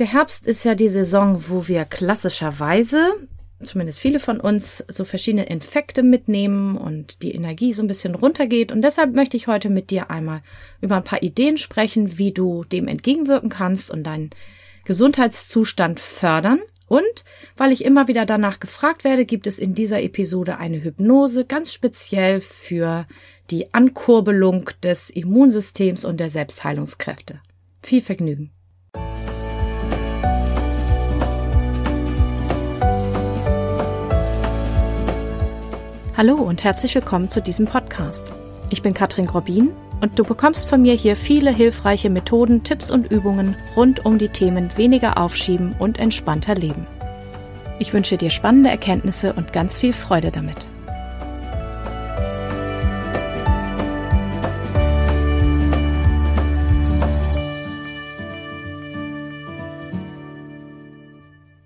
Der Herbst ist ja die Saison, wo wir klassischerweise, zumindest viele von uns, so verschiedene Infekte mitnehmen und die Energie so ein bisschen runtergeht. Und deshalb möchte ich heute mit dir einmal über ein paar Ideen sprechen, wie du dem entgegenwirken kannst und deinen Gesundheitszustand fördern. Und weil ich immer wieder danach gefragt werde, gibt es in dieser Episode eine Hypnose ganz speziell für die Ankurbelung des Immunsystems und der Selbstheilungskräfte. Viel Vergnügen! Hallo und herzlich willkommen zu diesem Podcast. Ich bin Katrin Grobin und du bekommst von mir hier viele hilfreiche Methoden, Tipps und Übungen rund um die Themen weniger aufschieben und entspannter leben. Ich wünsche dir spannende Erkenntnisse und ganz viel Freude damit.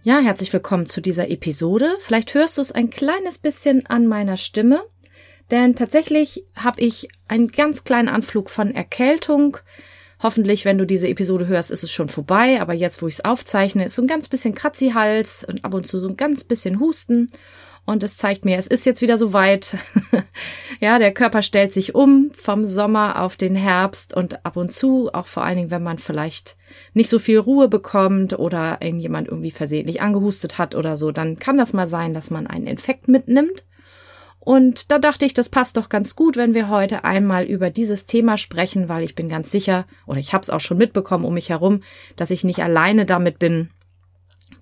Ja, herzlich willkommen zu dieser Episode. Vielleicht hörst du es ein kleines bisschen an meiner Stimme, denn tatsächlich habe ich einen ganz kleinen Anflug von Erkältung. Hoffentlich, wenn du diese Episode hörst, ist es schon vorbei, aber jetzt, wo ich es aufzeichne, ist so ein ganz bisschen Kratzi-Hals und ab und zu so ein ganz bisschen Husten. Und es zeigt mir, es ist jetzt wieder soweit. ja, der Körper stellt sich um vom Sommer auf den Herbst und ab und zu, auch vor allen Dingen, wenn man vielleicht nicht so viel Ruhe bekommt oder jemand irgendwie versehentlich angehustet hat oder so, dann kann das mal sein, dass man einen Infekt mitnimmt. Und da dachte ich, das passt doch ganz gut, wenn wir heute einmal über dieses Thema sprechen, weil ich bin ganz sicher, oder ich habe es auch schon mitbekommen um mich herum, dass ich nicht alleine damit bin,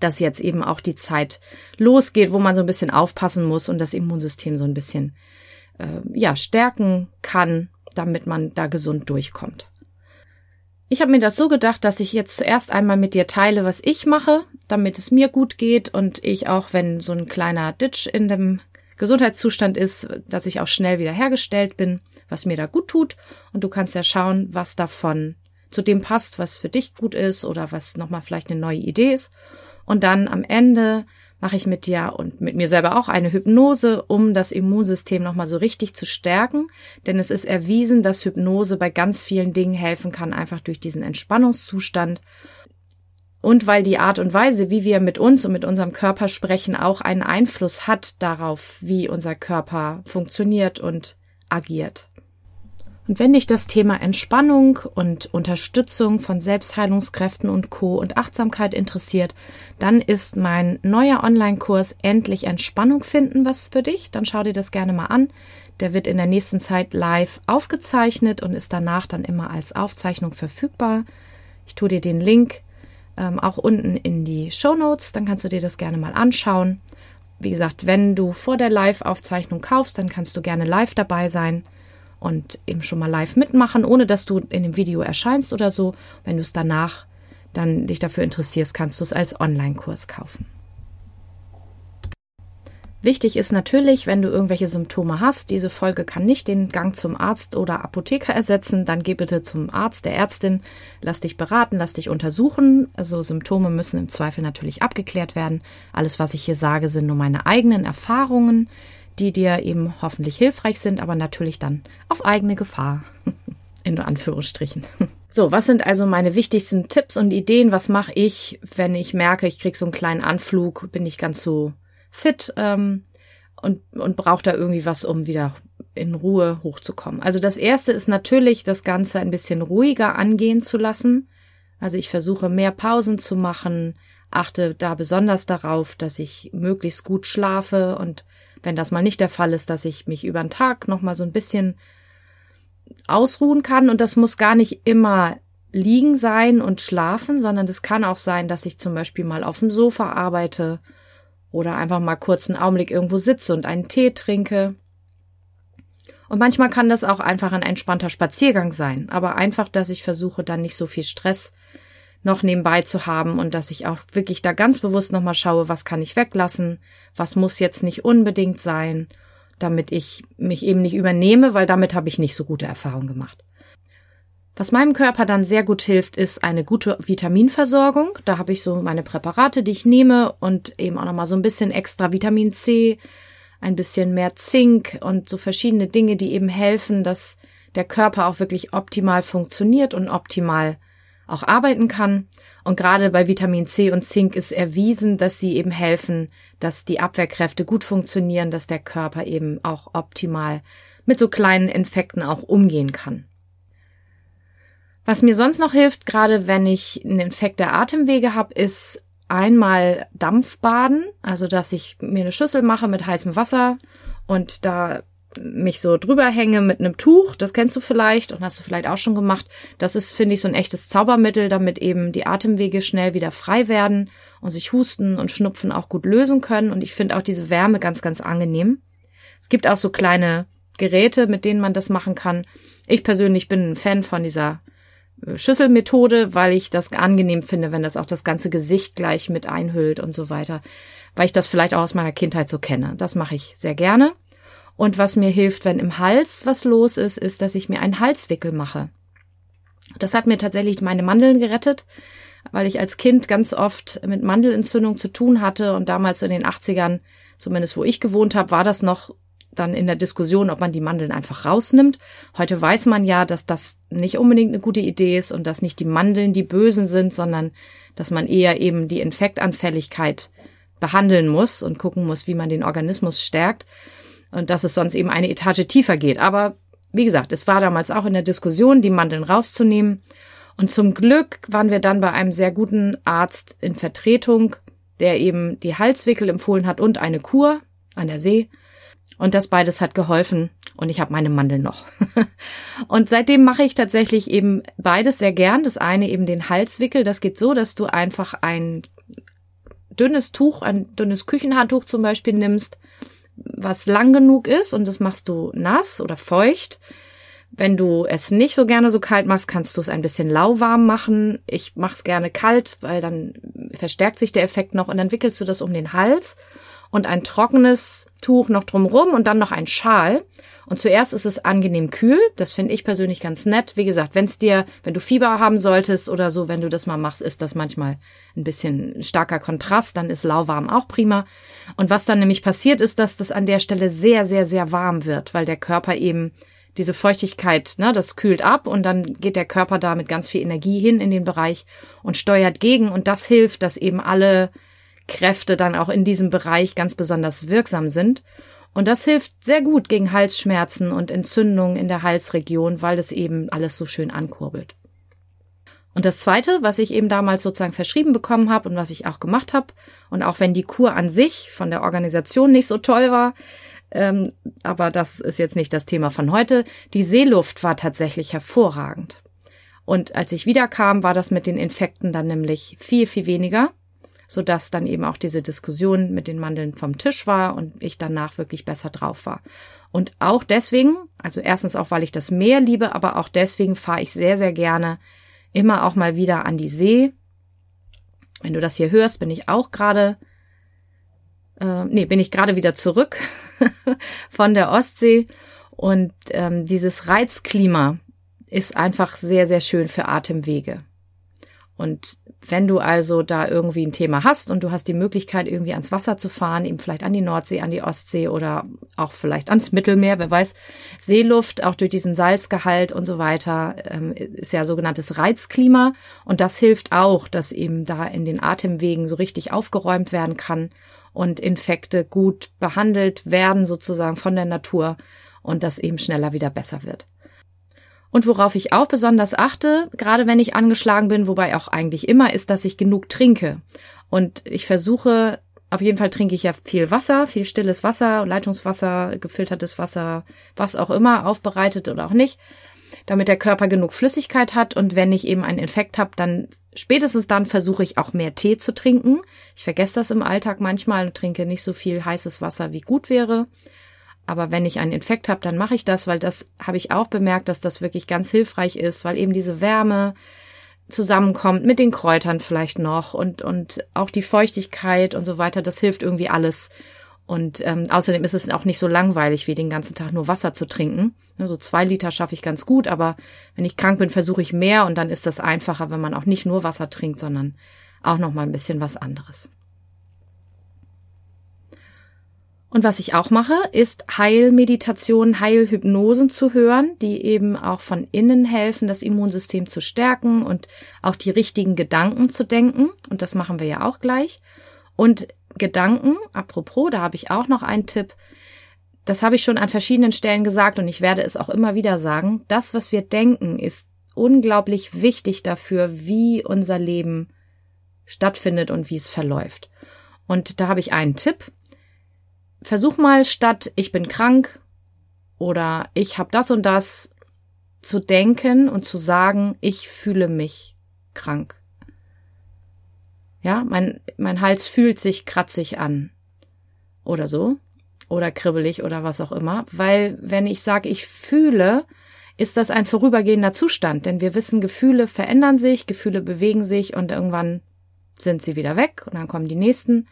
dass jetzt eben auch die Zeit losgeht, wo man so ein bisschen aufpassen muss und das Immunsystem so ein bisschen äh, ja stärken kann, damit man da gesund durchkommt. Ich habe mir das so gedacht, dass ich jetzt zuerst einmal mit dir teile, was ich mache, damit es mir gut geht und ich auch, wenn so ein kleiner Ditch in dem Gesundheitszustand ist, dass ich auch schnell wieder hergestellt bin, was mir da gut tut. Und du kannst ja schauen, was davon zu dem passt, was für dich gut ist oder was nochmal vielleicht eine neue Idee ist. Und dann am Ende mache ich mit dir und mit mir selber auch eine Hypnose, um das Immunsystem nochmal so richtig zu stärken. Denn es ist erwiesen, dass Hypnose bei ganz vielen Dingen helfen kann, einfach durch diesen Entspannungszustand. Und weil die Art und Weise, wie wir mit uns und mit unserem Körper sprechen, auch einen Einfluss hat darauf, wie unser Körper funktioniert und agiert. Und wenn dich das Thema Entspannung und Unterstützung von Selbstheilungskräften und Co. und Achtsamkeit interessiert, dann ist mein neuer Online-Kurs Endlich Entspannung finden was für dich. Dann schau dir das gerne mal an. Der wird in der nächsten Zeit live aufgezeichnet und ist danach dann immer als Aufzeichnung verfügbar. Ich tue dir den Link ähm, auch unten in die Show Notes, dann kannst du dir das gerne mal anschauen. Wie gesagt, wenn du vor der Live-Aufzeichnung kaufst, dann kannst du gerne live dabei sein und eben schon mal live mitmachen, ohne dass du in dem Video erscheinst oder so. Wenn du es danach dann dich dafür interessierst, kannst du es als Online-Kurs kaufen. Wichtig ist natürlich, wenn du irgendwelche Symptome hast, diese Folge kann nicht den Gang zum Arzt oder Apotheker ersetzen, dann geh bitte zum Arzt, der Ärztin, lass dich beraten, lass dich untersuchen. Also Symptome müssen im Zweifel natürlich abgeklärt werden. Alles, was ich hier sage, sind nur meine eigenen Erfahrungen die dir eben hoffentlich hilfreich sind, aber natürlich dann auf eigene Gefahr. In Anführungsstrichen. So, was sind also meine wichtigsten Tipps und Ideen? Was mache ich, wenn ich merke, ich kriege so einen kleinen Anflug, bin nicht ganz so fit ähm, und, und brauche da irgendwie was, um wieder in Ruhe hochzukommen? Also das Erste ist natürlich, das Ganze ein bisschen ruhiger angehen zu lassen. Also ich versuche mehr Pausen zu machen, achte da besonders darauf, dass ich möglichst gut schlafe und wenn das mal nicht der Fall ist, dass ich mich über den Tag noch mal so ein bisschen ausruhen kann und das muss gar nicht immer liegen sein und schlafen, sondern es kann auch sein, dass ich zum Beispiel mal auf dem Sofa arbeite oder einfach mal kurz einen Augenblick irgendwo sitze und einen Tee trinke. Und manchmal kann das auch einfach ein entspannter Spaziergang sein, aber einfach, dass ich versuche, dann nicht so viel Stress noch nebenbei zu haben und dass ich auch wirklich da ganz bewusst nochmal schaue, was kann ich weglassen, was muss jetzt nicht unbedingt sein, damit ich mich eben nicht übernehme, weil damit habe ich nicht so gute Erfahrungen gemacht. Was meinem Körper dann sehr gut hilft, ist eine gute Vitaminversorgung. Da habe ich so meine Präparate, die ich nehme und eben auch nochmal so ein bisschen extra Vitamin C, ein bisschen mehr Zink und so verschiedene Dinge, die eben helfen, dass der Körper auch wirklich optimal funktioniert und optimal auch arbeiten kann. Und gerade bei Vitamin C und Zink ist erwiesen, dass sie eben helfen, dass die Abwehrkräfte gut funktionieren, dass der Körper eben auch optimal mit so kleinen Infekten auch umgehen kann. Was mir sonst noch hilft, gerade wenn ich einen Infekt der Atemwege habe, ist einmal Dampfbaden, also dass ich mir eine Schüssel mache mit heißem Wasser und da mich so drüber hänge mit einem Tuch, das kennst du vielleicht und hast du vielleicht auch schon gemacht. Das ist, finde ich, so ein echtes Zaubermittel, damit eben die Atemwege schnell wieder frei werden und sich Husten und Schnupfen auch gut lösen können. Und ich finde auch diese Wärme ganz, ganz angenehm. Es gibt auch so kleine Geräte, mit denen man das machen kann. Ich persönlich bin ein Fan von dieser äh, Schüsselmethode, weil ich das angenehm finde, wenn das auch das ganze Gesicht gleich mit einhüllt und so weiter, weil ich das vielleicht auch aus meiner Kindheit so kenne. Das mache ich sehr gerne. Und was mir hilft, wenn im Hals was los ist, ist, dass ich mir einen Halswickel mache. Das hat mir tatsächlich meine Mandeln gerettet, weil ich als Kind ganz oft mit Mandelentzündung zu tun hatte und damals in den 80ern, zumindest wo ich gewohnt habe, war das noch dann in der Diskussion, ob man die Mandeln einfach rausnimmt. Heute weiß man ja, dass das nicht unbedingt eine gute Idee ist und dass nicht die Mandeln die Bösen sind, sondern dass man eher eben die Infektanfälligkeit behandeln muss und gucken muss, wie man den Organismus stärkt und dass es sonst eben eine Etage tiefer geht. Aber wie gesagt, es war damals auch in der Diskussion, die Mandeln rauszunehmen. Und zum Glück waren wir dann bei einem sehr guten Arzt in Vertretung, der eben die Halswickel empfohlen hat und eine Kur an der See. Und das beides hat geholfen und ich habe meine Mandeln noch. und seitdem mache ich tatsächlich eben beides sehr gern. Das eine eben den Halswickel. Das geht so, dass du einfach ein dünnes Tuch, ein dünnes Küchenhandtuch zum Beispiel nimmst was lang genug ist und das machst du nass oder feucht. Wenn du es nicht so gerne so kalt machst, kannst du es ein bisschen lauwarm machen. Ich mache es gerne kalt, weil dann verstärkt sich der Effekt noch und dann wickelst du das um den Hals und ein trockenes Tuch noch drumrum und dann noch ein Schal. Und zuerst ist es angenehm kühl. Das finde ich persönlich ganz nett. Wie gesagt, wenn es dir, wenn du Fieber haben solltest oder so, wenn du das mal machst, ist das manchmal ein bisschen starker Kontrast. Dann ist lauwarm auch prima. Und was dann nämlich passiert, ist, dass das an der Stelle sehr, sehr, sehr warm wird, weil der Körper eben diese Feuchtigkeit, ne, das kühlt ab und dann geht der Körper da mit ganz viel Energie hin in den Bereich und steuert gegen und das hilft, dass eben alle Kräfte dann auch in diesem Bereich ganz besonders wirksam sind. Und das hilft sehr gut gegen Halsschmerzen und Entzündungen in der Halsregion, weil es eben alles so schön ankurbelt. Und das Zweite, was ich eben damals sozusagen verschrieben bekommen habe und was ich auch gemacht habe, und auch wenn die Kur an sich von der Organisation nicht so toll war, ähm, aber das ist jetzt nicht das Thema von heute, die Seeluft war tatsächlich hervorragend. Und als ich wiederkam, war das mit den Infekten dann nämlich viel, viel weniger sodass dann eben auch diese Diskussion mit den Mandeln vom Tisch war und ich danach wirklich besser drauf war. Und auch deswegen, also erstens auch, weil ich das Meer liebe, aber auch deswegen fahre ich sehr, sehr gerne immer auch mal wieder an die See. Wenn du das hier hörst, bin ich auch gerade, äh, nee, bin ich gerade wieder zurück von der Ostsee. Und ähm, dieses Reizklima ist einfach sehr, sehr schön für Atemwege. Und wenn du also da irgendwie ein Thema hast und du hast die Möglichkeit, irgendwie ans Wasser zu fahren, eben vielleicht an die Nordsee, an die Ostsee oder auch vielleicht ans Mittelmeer, wer weiß, Seeluft, auch durch diesen Salzgehalt und so weiter, ähm, ist ja sogenanntes Reizklima. Und das hilft auch, dass eben da in den Atemwegen so richtig aufgeräumt werden kann und Infekte gut behandelt werden, sozusagen von der Natur und das eben schneller wieder besser wird. Und worauf ich auch besonders achte, gerade wenn ich angeschlagen bin, wobei auch eigentlich immer, ist, dass ich genug trinke. Und ich versuche, auf jeden Fall trinke ich ja viel Wasser, viel stilles Wasser, Leitungswasser, gefiltertes Wasser, was auch immer, aufbereitet oder auch nicht, damit der Körper genug Flüssigkeit hat. Und wenn ich eben einen Infekt habe, dann spätestens dann versuche ich auch mehr Tee zu trinken. Ich vergesse das im Alltag manchmal und trinke nicht so viel heißes Wasser, wie gut wäre. Aber wenn ich einen Infekt habe, dann mache ich das, weil das habe ich auch bemerkt, dass das wirklich ganz hilfreich ist, weil eben diese Wärme zusammenkommt mit den Kräutern vielleicht noch und, und auch die Feuchtigkeit und so weiter. Das hilft irgendwie alles. Und ähm, außerdem ist es auch nicht so langweilig, wie den ganzen Tag nur Wasser zu trinken. Ne, so zwei Liter schaffe ich ganz gut, aber wenn ich krank bin, versuche ich mehr und dann ist das einfacher, wenn man auch nicht nur Wasser trinkt, sondern auch noch mal ein bisschen was anderes. Und was ich auch mache, ist Heilmeditation, Heilhypnosen zu hören, die eben auch von innen helfen, das Immunsystem zu stärken und auch die richtigen Gedanken zu denken. Und das machen wir ja auch gleich. Und Gedanken, apropos, da habe ich auch noch einen Tipp. Das habe ich schon an verschiedenen Stellen gesagt und ich werde es auch immer wieder sagen. Das, was wir denken, ist unglaublich wichtig dafür, wie unser Leben stattfindet und wie es verläuft. Und da habe ich einen Tipp. Versuch mal statt ich bin krank oder ich habe das und das zu denken und zu sagen, ich fühle mich krank. Ja, mein, mein Hals fühlt sich kratzig an. Oder so. Oder kribbelig oder was auch immer. Weil wenn ich sage, ich fühle, ist das ein vorübergehender Zustand. Denn wir wissen, Gefühle verändern sich, Gefühle bewegen sich und irgendwann sind sie wieder weg und dann kommen die nächsten.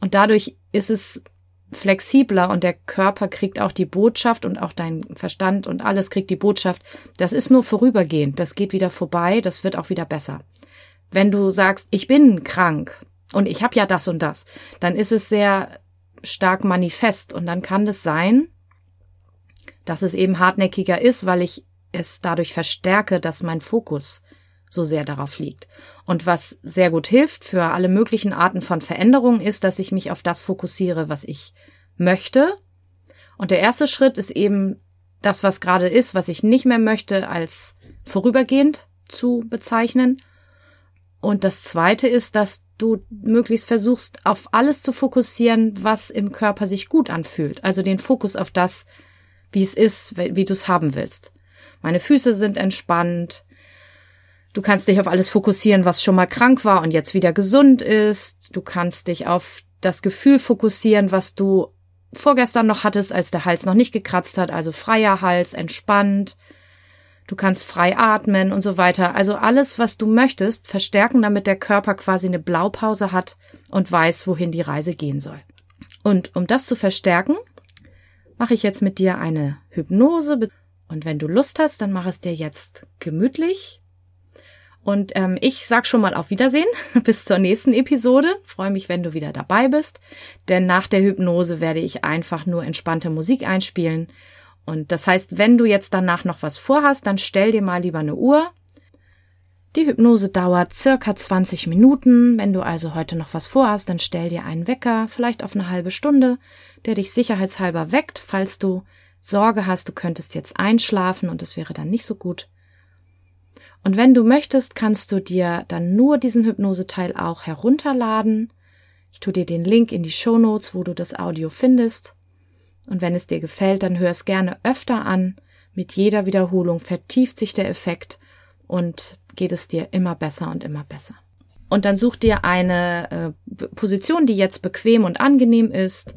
Und dadurch ist es flexibler und der Körper kriegt auch die Botschaft und auch dein Verstand und alles kriegt die Botschaft. Das ist nur vorübergehend. Das geht wieder vorbei. Das wird auch wieder besser. Wenn du sagst, ich bin krank und ich habe ja das und das, dann ist es sehr stark manifest und dann kann es sein, dass es eben hartnäckiger ist, weil ich es dadurch verstärke, dass mein Fokus so sehr darauf liegt. Und was sehr gut hilft für alle möglichen Arten von Veränderungen ist, dass ich mich auf das fokussiere, was ich möchte. Und der erste Schritt ist eben das, was gerade ist, was ich nicht mehr möchte, als vorübergehend zu bezeichnen. Und das zweite ist, dass du möglichst versuchst, auf alles zu fokussieren, was im Körper sich gut anfühlt. Also den Fokus auf das, wie es ist, wie du es haben willst. Meine Füße sind entspannt. Du kannst dich auf alles fokussieren, was schon mal krank war und jetzt wieder gesund ist. Du kannst dich auf das Gefühl fokussieren, was du vorgestern noch hattest, als der Hals noch nicht gekratzt hat, also freier Hals, entspannt. Du kannst frei atmen und so weiter. Also alles, was du möchtest, verstärken, damit der Körper quasi eine Blaupause hat und weiß, wohin die Reise gehen soll. Und um das zu verstärken, mache ich jetzt mit dir eine Hypnose. Und wenn du Lust hast, dann mach es dir jetzt gemütlich. Und ähm, ich sag schon mal auf Wiedersehen bis zur nächsten Episode. Freue mich, wenn du wieder dabei bist. Denn nach der Hypnose werde ich einfach nur entspannte Musik einspielen und das heißt, wenn du jetzt danach noch was vorhast, dann stell dir mal lieber eine Uhr. Die Hypnose dauert circa 20 Minuten. Wenn du also heute noch was vorhast, dann stell dir einen Wecker, vielleicht auf eine halbe Stunde, der dich sicherheitshalber weckt, falls du Sorge hast, du könntest jetzt einschlafen und es wäre dann nicht so gut. Und wenn du möchtest, kannst du dir dann nur diesen Hypnoseteil auch herunterladen. Ich tue dir den Link in die Show Notes, wo du das Audio findest. Und wenn es dir gefällt, dann hör es gerne öfter an. Mit jeder Wiederholung vertieft sich der Effekt und geht es dir immer besser und immer besser. Und dann such dir eine äh, Position, die jetzt bequem und angenehm ist,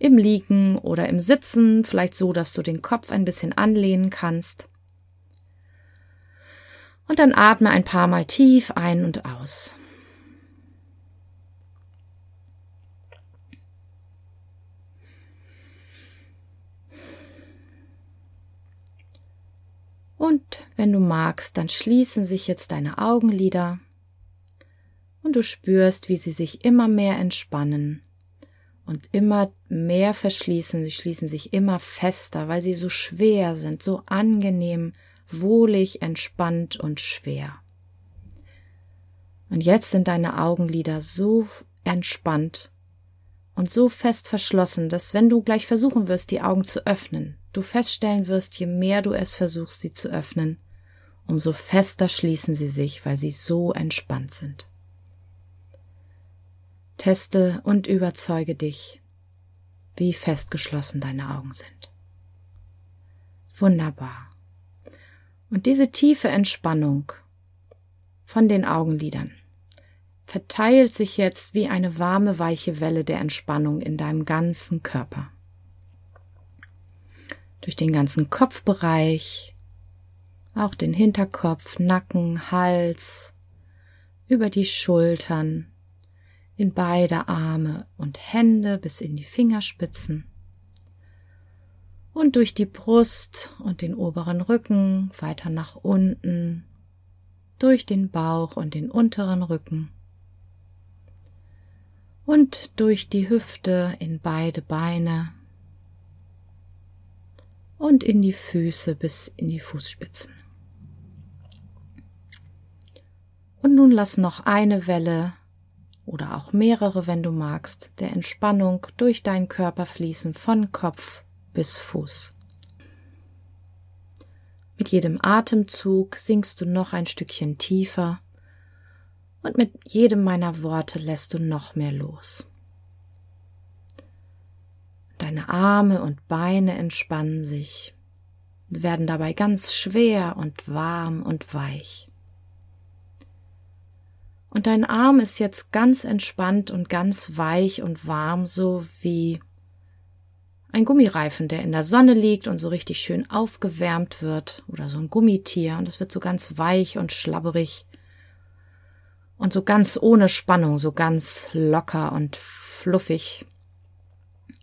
im Liegen oder im Sitzen, vielleicht so, dass du den Kopf ein bisschen anlehnen kannst. Und dann atme ein paar Mal tief ein und aus. Und wenn du magst, dann schließen sich jetzt deine Augenlider und du spürst, wie sie sich immer mehr entspannen und immer mehr verschließen. Sie schließen sich immer fester, weil sie so schwer sind, so angenehm, wohlig, entspannt und schwer. Und jetzt sind deine Augenlider so entspannt und so fest verschlossen, dass wenn du gleich versuchen wirst, die Augen zu öffnen, du feststellen wirst, je mehr du es versuchst, sie zu öffnen, umso fester schließen sie sich, weil sie so entspannt sind. Teste und überzeuge dich, wie festgeschlossen deine Augen sind. Wunderbar. Und diese tiefe Entspannung von den Augenlidern verteilt sich jetzt wie eine warme, weiche Welle der Entspannung in deinem ganzen Körper. Durch den ganzen Kopfbereich, auch den Hinterkopf, Nacken, Hals, über die Schultern, in beide Arme und Hände bis in die Fingerspitzen und durch die Brust und den oberen Rücken weiter nach unten, durch den Bauch und den unteren Rücken. Und durch die Hüfte in beide Beine. Und in die Füße bis in die Fußspitzen. Und nun lass noch eine Welle oder auch mehrere, wenn du magst, der Entspannung durch deinen Körper fließen von Kopf bis Fuß. Mit jedem Atemzug sinkst du noch ein Stückchen tiefer und mit jedem meiner Worte lässt du noch mehr los. Deine Arme und Beine entspannen sich, werden dabei ganz schwer und warm und weich. Und dein Arm ist jetzt ganz entspannt und ganz weich und warm, so wie ein Gummireifen, der in der Sonne liegt und so richtig schön aufgewärmt wird, oder so ein Gummitier, und es wird so ganz weich und schlabberig und so ganz ohne Spannung, so ganz locker und fluffig.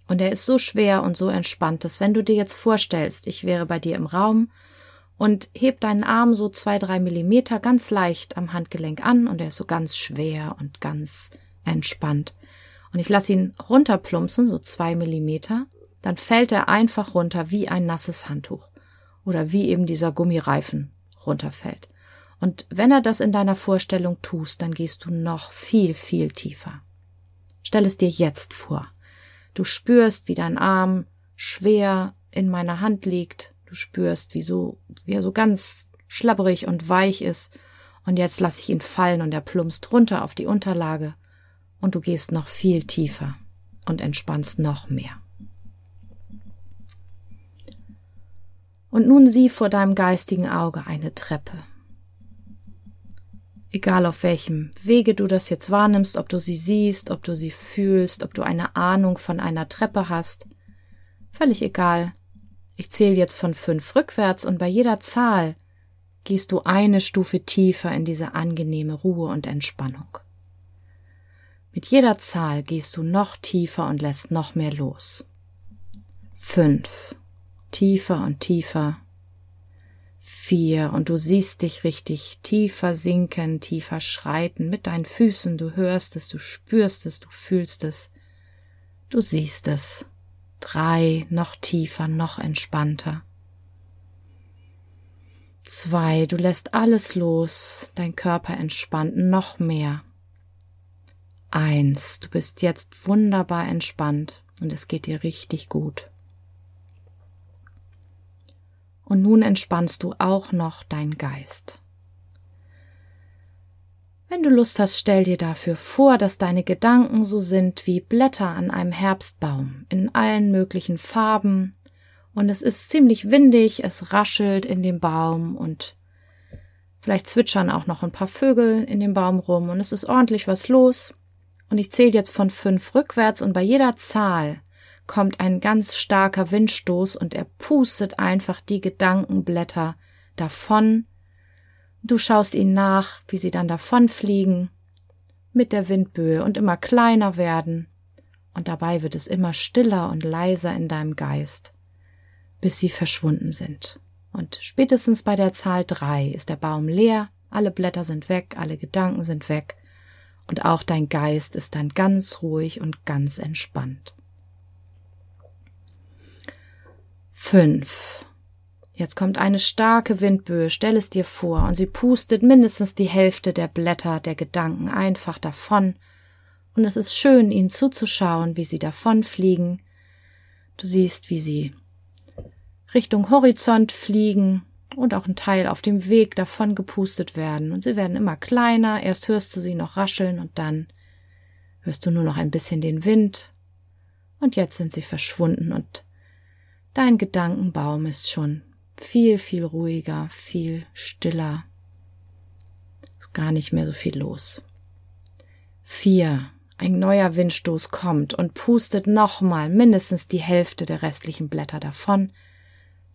Und er ist so schwer und so entspannt, dass wenn du dir jetzt vorstellst, ich wäre bei dir im Raum und heb deinen Arm so zwei, drei Millimeter ganz leicht am Handgelenk an und er ist so ganz schwer und ganz entspannt. Und ich lasse ihn runterplumpsen, so zwei Millimeter, dann fällt er einfach runter wie ein nasses Handtuch oder wie eben dieser Gummireifen runterfällt. Und wenn er das in deiner Vorstellung tust, dann gehst du noch viel, viel tiefer. Stell es dir jetzt vor. Du spürst, wie dein Arm schwer in meiner Hand liegt Du spürst, wie, so, wie er so ganz schlabberig und weich ist. Und jetzt lasse ich ihn fallen und er plumpst runter auf die Unterlage. Und du gehst noch viel tiefer und entspannst noch mehr. Und nun sieh vor deinem geistigen Auge eine Treppe. Egal auf welchem Wege du das jetzt wahrnimmst, ob du sie siehst, ob du sie fühlst, ob du eine Ahnung von einer Treppe hast, völlig egal, ich zähle jetzt von fünf rückwärts und bei jeder Zahl gehst du eine Stufe tiefer in diese angenehme Ruhe und Entspannung. Mit jeder Zahl gehst du noch tiefer und lässt noch mehr los. Fünf. Tiefer und tiefer. Vier. Und du siehst dich richtig tiefer sinken, tiefer schreiten mit deinen Füßen. Du hörst es, du spürst es, du fühlst es. Du siehst es drei, noch tiefer, noch entspannter. Zwei, du lässt alles los, dein Körper entspannt noch mehr. Eins, du bist jetzt wunderbar entspannt und es geht dir richtig gut. Und nun entspannst du auch noch dein Geist. Wenn du Lust hast, stell dir dafür vor, dass deine Gedanken so sind wie Blätter an einem Herbstbaum, in allen möglichen Farben, und es ist ziemlich windig, es raschelt in dem Baum und vielleicht zwitschern auch noch ein paar Vögel in dem Baum rum und es ist ordentlich was los. Und ich zähle jetzt von fünf rückwärts und bei jeder Zahl kommt ein ganz starker Windstoß und er pustet einfach die Gedankenblätter davon Du schaust ihnen nach, wie sie dann davonfliegen, mit der Windböe und immer kleiner werden, und dabei wird es immer stiller und leiser in deinem Geist, bis sie verschwunden sind. Und spätestens bei der Zahl drei ist der Baum leer, alle Blätter sind weg, alle Gedanken sind weg, und auch dein Geist ist dann ganz ruhig und ganz entspannt. Fünf. Jetzt kommt eine starke Windböe, stell es dir vor, und sie pustet mindestens die Hälfte der Blätter der Gedanken einfach davon, und es ist schön, ihnen zuzuschauen, wie sie davonfliegen. Du siehst, wie sie Richtung Horizont fliegen und auch ein Teil auf dem Weg davon gepustet werden, und sie werden immer kleiner, erst hörst du sie noch rascheln und dann hörst du nur noch ein bisschen den Wind, und jetzt sind sie verschwunden und dein Gedankenbaum ist schon viel, viel ruhiger, viel stiller. Ist gar nicht mehr so viel los. Vier. Ein neuer Windstoß kommt und pustet nochmal mindestens die Hälfte der restlichen Blätter davon.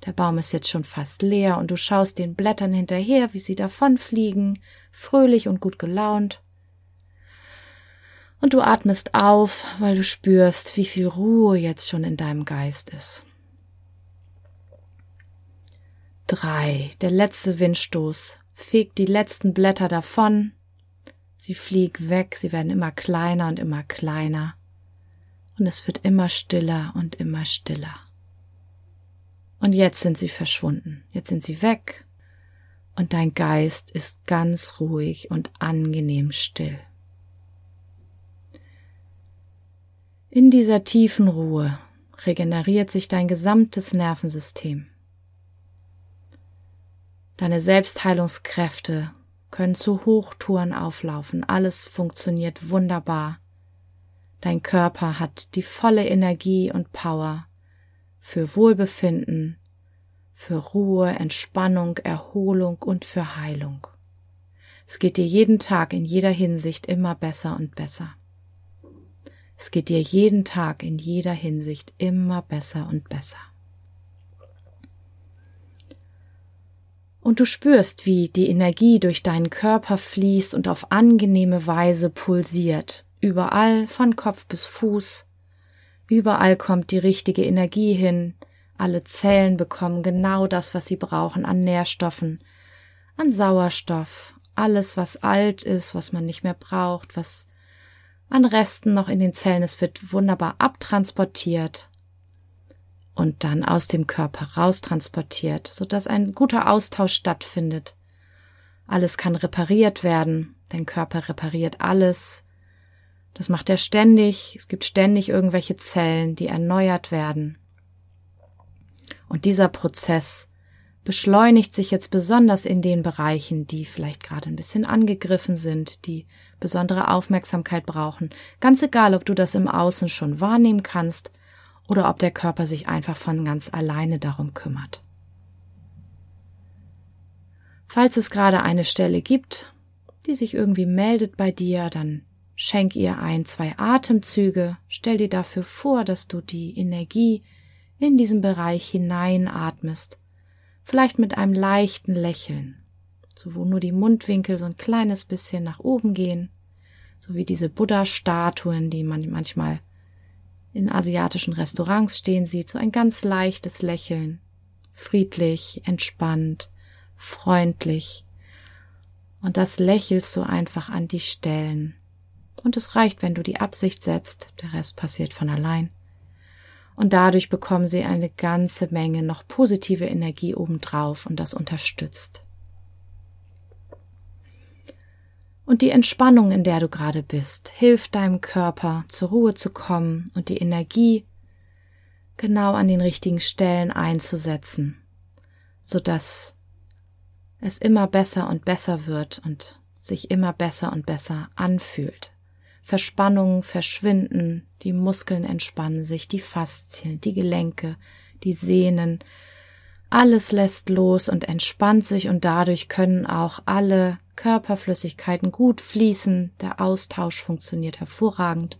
Der Baum ist jetzt schon fast leer und du schaust den Blättern hinterher, wie sie davonfliegen, fröhlich und gut gelaunt. Und du atmest auf, weil du spürst, wie viel Ruhe jetzt schon in deinem Geist ist drei. Der letzte Windstoß fegt die letzten Blätter davon. Sie fliegen weg, sie werden immer kleiner und immer kleiner. Und es wird immer stiller und immer stiller. Und jetzt sind sie verschwunden. Jetzt sind sie weg. Und dein Geist ist ganz ruhig und angenehm still. In dieser tiefen Ruhe regeneriert sich dein gesamtes Nervensystem. Deine Selbstheilungskräfte können zu Hochtouren auflaufen, alles funktioniert wunderbar. Dein Körper hat die volle Energie und Power für Wohlbefinden, für Ruhe, Entspannung, Erholung und für Heilung. Es geht dir jeden Tag in jeder Hinsicht immer besser und besser. Es geht dir jeden Tag in jeder Hinsicht immer besser und besser. Und du spürst, wie die Energie durch deinen Körper fließt und auf angenehme Weise pulsiert, überall von Kopf bis Fuß. Überall kommt die richtige Energie hin, alle Zellen bekommen genau das, was sie brauchen an Nährstoffen, an Sauerstoff, alles, was alt ist, was man nicht mehr braucht, was an Resten noch in den Zellen. Es wird wunderbar abtransportiert und dann aus dem Körper raustransportiert, sodass ein guter Austausch stattfindet. Alles kann repariert werden. Dein Körper repariert alles. Das macht er ständig. Es gibt ständig irgendwelche Zellen, die erneuert werden. Und dieser Prozess beschleunigt sich jetzt besonders in den Bereichen, die vielleicht gerade ein bisschen angegriffen sind, die besondere Aufmerksamkeit brauchen. Ganz egal, ob du das im Außen schon wahrnehmen kannst oder ob der Körper sich einfach von ganz alleine darum kümmert. Falls es gerade eine Stelle gibt, die sich irgendwie meldet bei dir, dann schenk ihr ein, zwei Atemzüge, stell dir dafür vor, dass du die Energie in diesen Bereich hineinatmest, vielleicht mit einem leichten Lächeln, so wo nur die Mundwinkel so ein kleines bisschen nach oben gehen, so wie diese Buddha-Statuen, die man manchmal in asiatischen Restaurants stehen sieht, so ein ganz leichtes Lächeln, friedlich, entspannt, freundlich. Und das lächelst du einfach an die Stellen. Und es reicht, wenn du die Absicht setzt, der Rest passiert von allein und dadurch bekommen sie eine ganze Menge noch positive Energie obendrauf und das unterstützt. Und die Entspannung, in der du gerade bist, hilft deinem Körper zur Ruhe zu kommen und die Energie genau an den richtigen Stellen einzusetzen, sodass es immer besser und besser wird und sich immer besser und besser anfühlt. Verspannungen verschwinden, die Muskeln entspannen sich, die Faszien, die Gelenke, die Sehnen, alles lässt los und entspannt sich und dadurch können auch alle Körperflüssigkeiten gut fließen, der Austausch funktioniert hervorragend.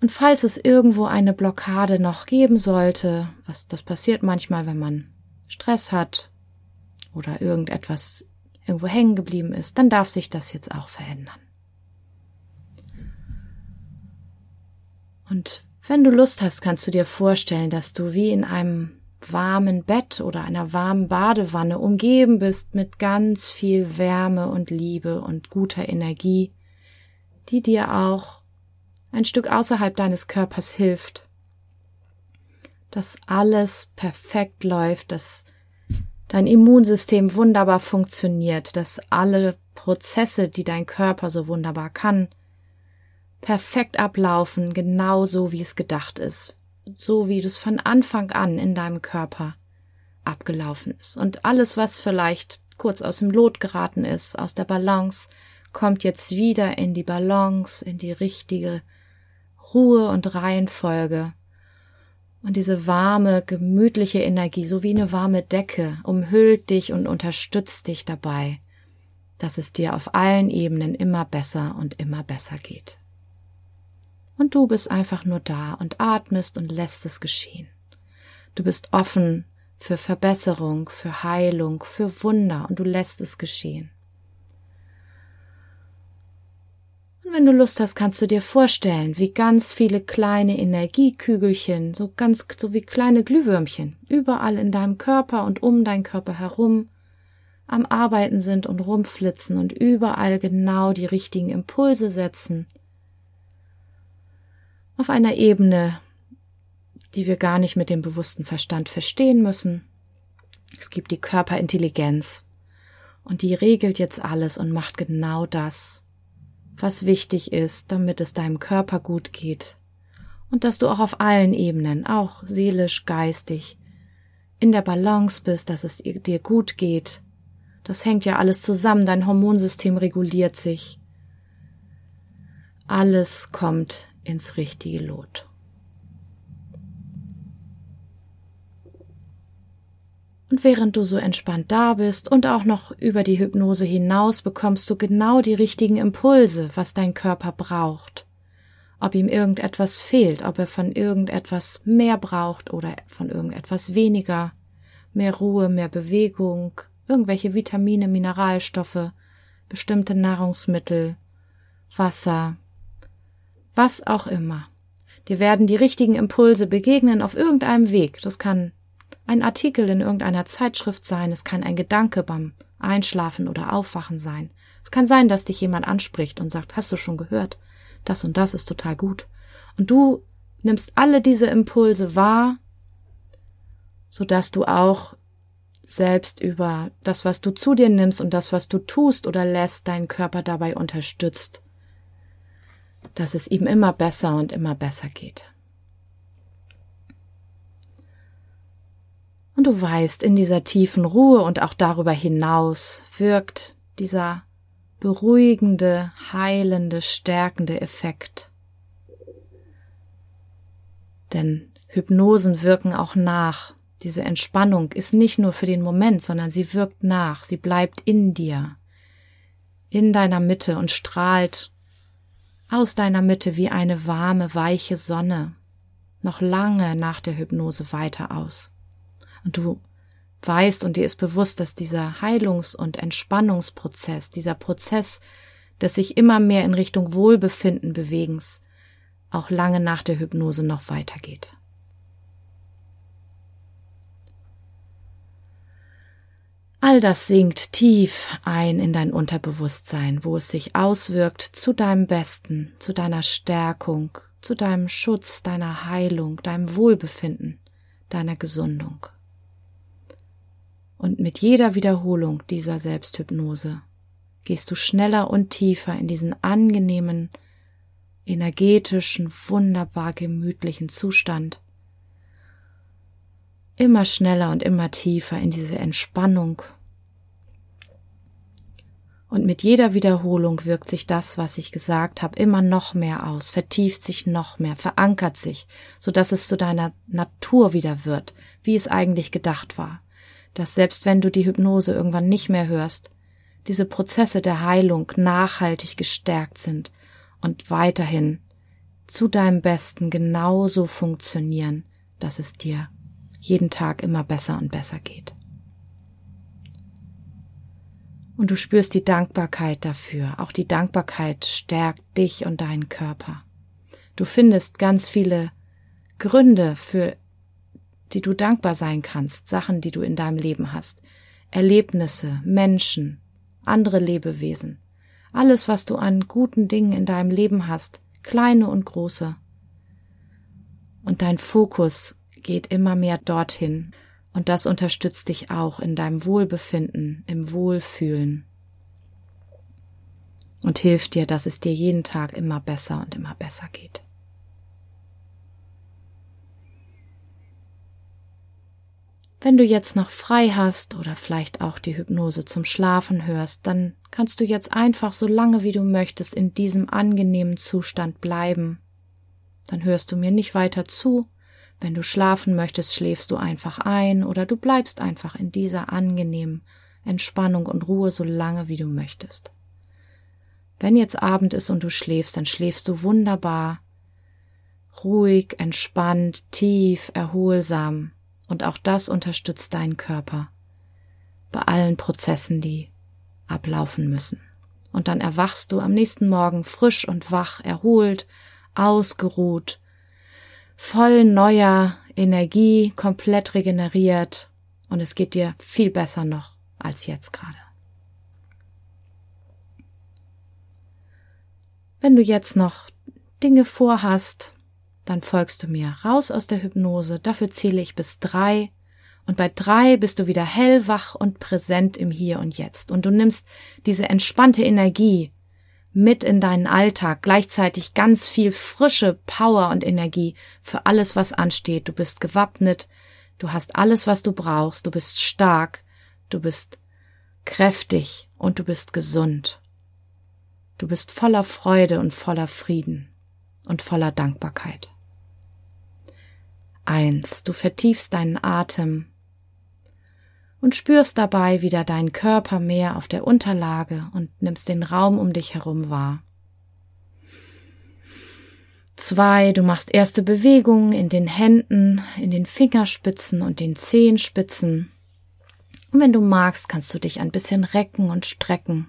Und falls es irgendwo eine Blockade noch geben sollte, was das passiert manchmal, wenn man Stress hat oder irgendetwas irgendwo hängen geblieben ist, dann darf sich das jetzt auch verändern. Und wenn du Lust hast, kannst du dir vorstellen, dass du wie in einem warmen Bett oder einer warmen Badewanne umgeben bist mit ganz viel Wärme und Liebe und guter Energie, die dir auch ein Stück außerhalb deines Körpers hilft, dass alles perfekt läuft, dass dein Immunsystem wunderbar funktioniert, dass alle Prozesse, die dein Körper so wunderbar kann, perfekt ablaufen, genau so wie es gedacht ist, so wie es von Anfang an in deinem Körper abgelaufen ist. Und alles, was vielleicht kurz aus dem Lot geraten ist, aus der Balance, kommt jetzt wieder in die Balance, in die richtige Ruhe und Reihenfolge. Und diese warme, gemütliche Energie, so wie eine warme Decke, umhüllt dich und unterstützt dich dabei, dass es dir auf allen Ebenen immer besser und immer besser geht und du bist einfach nur da und atmest und lässt es geschehen. Du bist offen für Verbesserung, für Heilung, für Wunder und du lässt es geschehen. Und wenn du Lust hast, kannst du dir vorstellen, wie ganz viele kleine Energiekügelchen, so ganz, so wie kleine Glühwürmchen, überall in deinem Körper und um deinen Körper herum am Arbeiten sind und rumflitzen und überall genau die richtigen Impulse setzen. Auf einer Ebene, die wir gar nicht mit dem bewussten Verstand verstehen müssen. Es gibt die Körperintelligenz und die regelt jetzt alles und macht genau das, was wichtig ist, damit es deinem Körper gut geht und dass du auch auf allen Ebenen, auch seelisch, geistig, in der Balance bist, dass es dir gut geht. Das hängt ja alles zusammen, dein Hormonsystem reguliert sich. Alles kommt ins richtige Lot. Und während du so entspannt da bist und auch noch über die Hypnose hinaus bekommst du genau die richtigen Impulse, was dein Körper braucht ob ihm irgendetwas fehlt, ob er von irgendetwas mehr braucht oder von irgendetwas weniger, mehr Ruhe, mehr Bewegung, irgendwelche Vitamine, Mineralstoffe, bestimmte Nahrungsmittel, Wasser, was auch immer. Dir werden die richtigen Impulse begegnen auf irgendeinem Weg. Das kann ein Artikel in irgendeiner Zeitschrift sein, es kann ein Gedanke beim Einschlafen oder Aufwachen sein. Es kann sein, dass dich jemand anspricht und sagt, hast du schon gehört? das und das ist total gut. Und du nimmst alle diese Impulse wahr, so dass du auch selbst über das, was du zu dir nimmst und das, was du tust oder lässt, deinen Körper dabei unterstützt, dass es ihm immer besser und immer besser geht. Und du weißt, in dieser tiefen Ruhe und auch darüber hinaus wirkt dieser beruhigende, heilende, stärkende Effekt. Denn Hypnosen wirken auch nach. Diese Entspannung ist nicht nur für den Moment, sondern sie wirkt nach, sie bleibt in dir, in deiner Mitte und strahlt aus deiner Mitte wie eine warme, weiche Sonne noch lange nach der Hypnose weiter aus. Und du weißt und dir ist bewusst, dass dieser Heilungs- und Entspannungsprozess, dieser Prozess des sich immer mehr in Richtung Wohlbefinden bewegens, auch lange nach der Hypnose noch weitergeht. All das sinkt tief ein in dein Unterbewusstsein, wo es sich auswirkt zu deinem Besten, zu deiner Stärkung, zu deinem Schutz, deiner Heilung, deinem Wohlbefinden, deiner Gesundung. Und mit jeder Wiederholung dieser Selbsthypnose gehst du schneller und tiefer in diesen angenehmen, energetischen, wunderbar gemütlichen Zustand. Immer schneller und immer tiefer in diese Entspannung. Und mit jeder Wiederholung wirkt sich das, was ich gesagt habe, immer noch mehr aus, vertieft sich noch mehr, verankert sich, so dass es zu deiner Natur wieder wird, wie es eigentlich gedacht war dass selbst wenn du die Hypnose irgendwann nicht mehr hörst, diese Prozesse der Heilung nachhaltig gestärkt sind und weiterhin zu deinem Besten genauso funktionieren, dass es dir jeden Tag immer besser und besser geht. Und du spürst die Dankbarkeit dafür. Auch die Dankbarkeit stärkt dich und deinen Körper. Du findest ganz viele Gründe für die du dankbar sein kannst, Sachen, die du in deinem Leben hast, Erlebnisse, Menschen, andere Lebewesen, alles, was du an guten Dingen in deinem Leben hast, kleine und große. Und dein Fokus geht immer mehr dorthin, und das unterstützt dich auch in deinem Wohlbefinden, im Wohlfühlen und hilft dir, dass es dir jeden Tag immer besser und immer besser geht. Wenn du jetzt noch frei hast oder vielleicht auch die Hypnose zum Schlafen hörst, dann kannst du jetzt einfach so lange wie du möchtest in diesem angenehmen Zustand bleiben. Dann hörst du mir nicht weiter zu. Wenn du schlafen möchtest, schläfst du einfach ein oder du bleibst einfach in dieser angenehmen Entspannung und Ruhe so lange wie du möchtest. Wenn jetzt Abend ist und du schläfst, dann schläfst du wunderbar, ruhig, entspannt, tief, erholsam und auch das unterstützt deinen Körper bei allen Prozessen, die ablaufen müssen. Und dann erwachst du am nächsten Morgen frisch und wach, erholt, ausgeruht, voll neuer Energie, komplett regeneriert und es geht dir viel besser noch als jetzt gerade. Wenn du jetzt noch Dinge vorhast, dann folgst du mir raus aus der Hypnose. Dafür zähle ich bis drei. Und bei drei bist du wieder hellwach und präsent im Hier und Jetzt. Und du nimmst diese entspannte Energie, mit in deinen Alltag, gleichzeitig ganz viel frische Power und Energie für alles, was ansteht. Du bist gewappnet, du hast alles, was du brauchst, du bist stark, du bist kräftig und du bist gesund. Du bist voller Freude und voller Frieden und voller Dankbarkeit. Eins, du vertiefst deinen Atem und spürst dabei wieder deinen Körper mehr auf der Unterlage und nimmst den Raum um dich herum wahr. Zwei, du machst erste Bewegungen in den Händen, in den Fingerspitzen und den Zehenspitzen. Und wenn du magst, kannst du dich ein bisschen recken und strecken.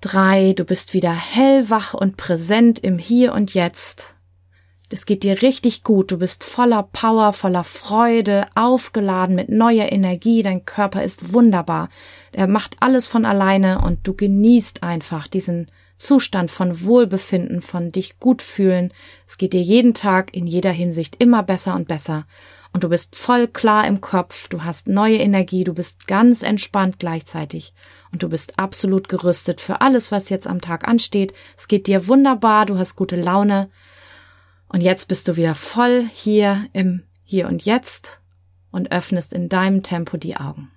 Drei, du bist wieder hellwach und präsent im Hier und Jetzt. Es geht dir richtig gut, du bist voller Power, voller Freude, aufgeladen mit neuer Energie, dein Körper ist wunderbar. Er macht alles von alleine und du genießt einfach diesen Zustand von Wohlbefinden, von dich gut fühlen. Es geht dir jeden Tag in jeder Hinsicht immer besser und besser. Und du bist voll klar im Kopf, du hast neue Energie, du bist ganz entspannt gleichzeitig. Und du bist absolut gerüstet für alles, was jetzt am Tag ansteht. Es geht dir wunderbar, du hast gute Laune. Und jetzt bist du wieder voll hier im Hier und Jetzt und öffnest in deinem Tempo die Augen.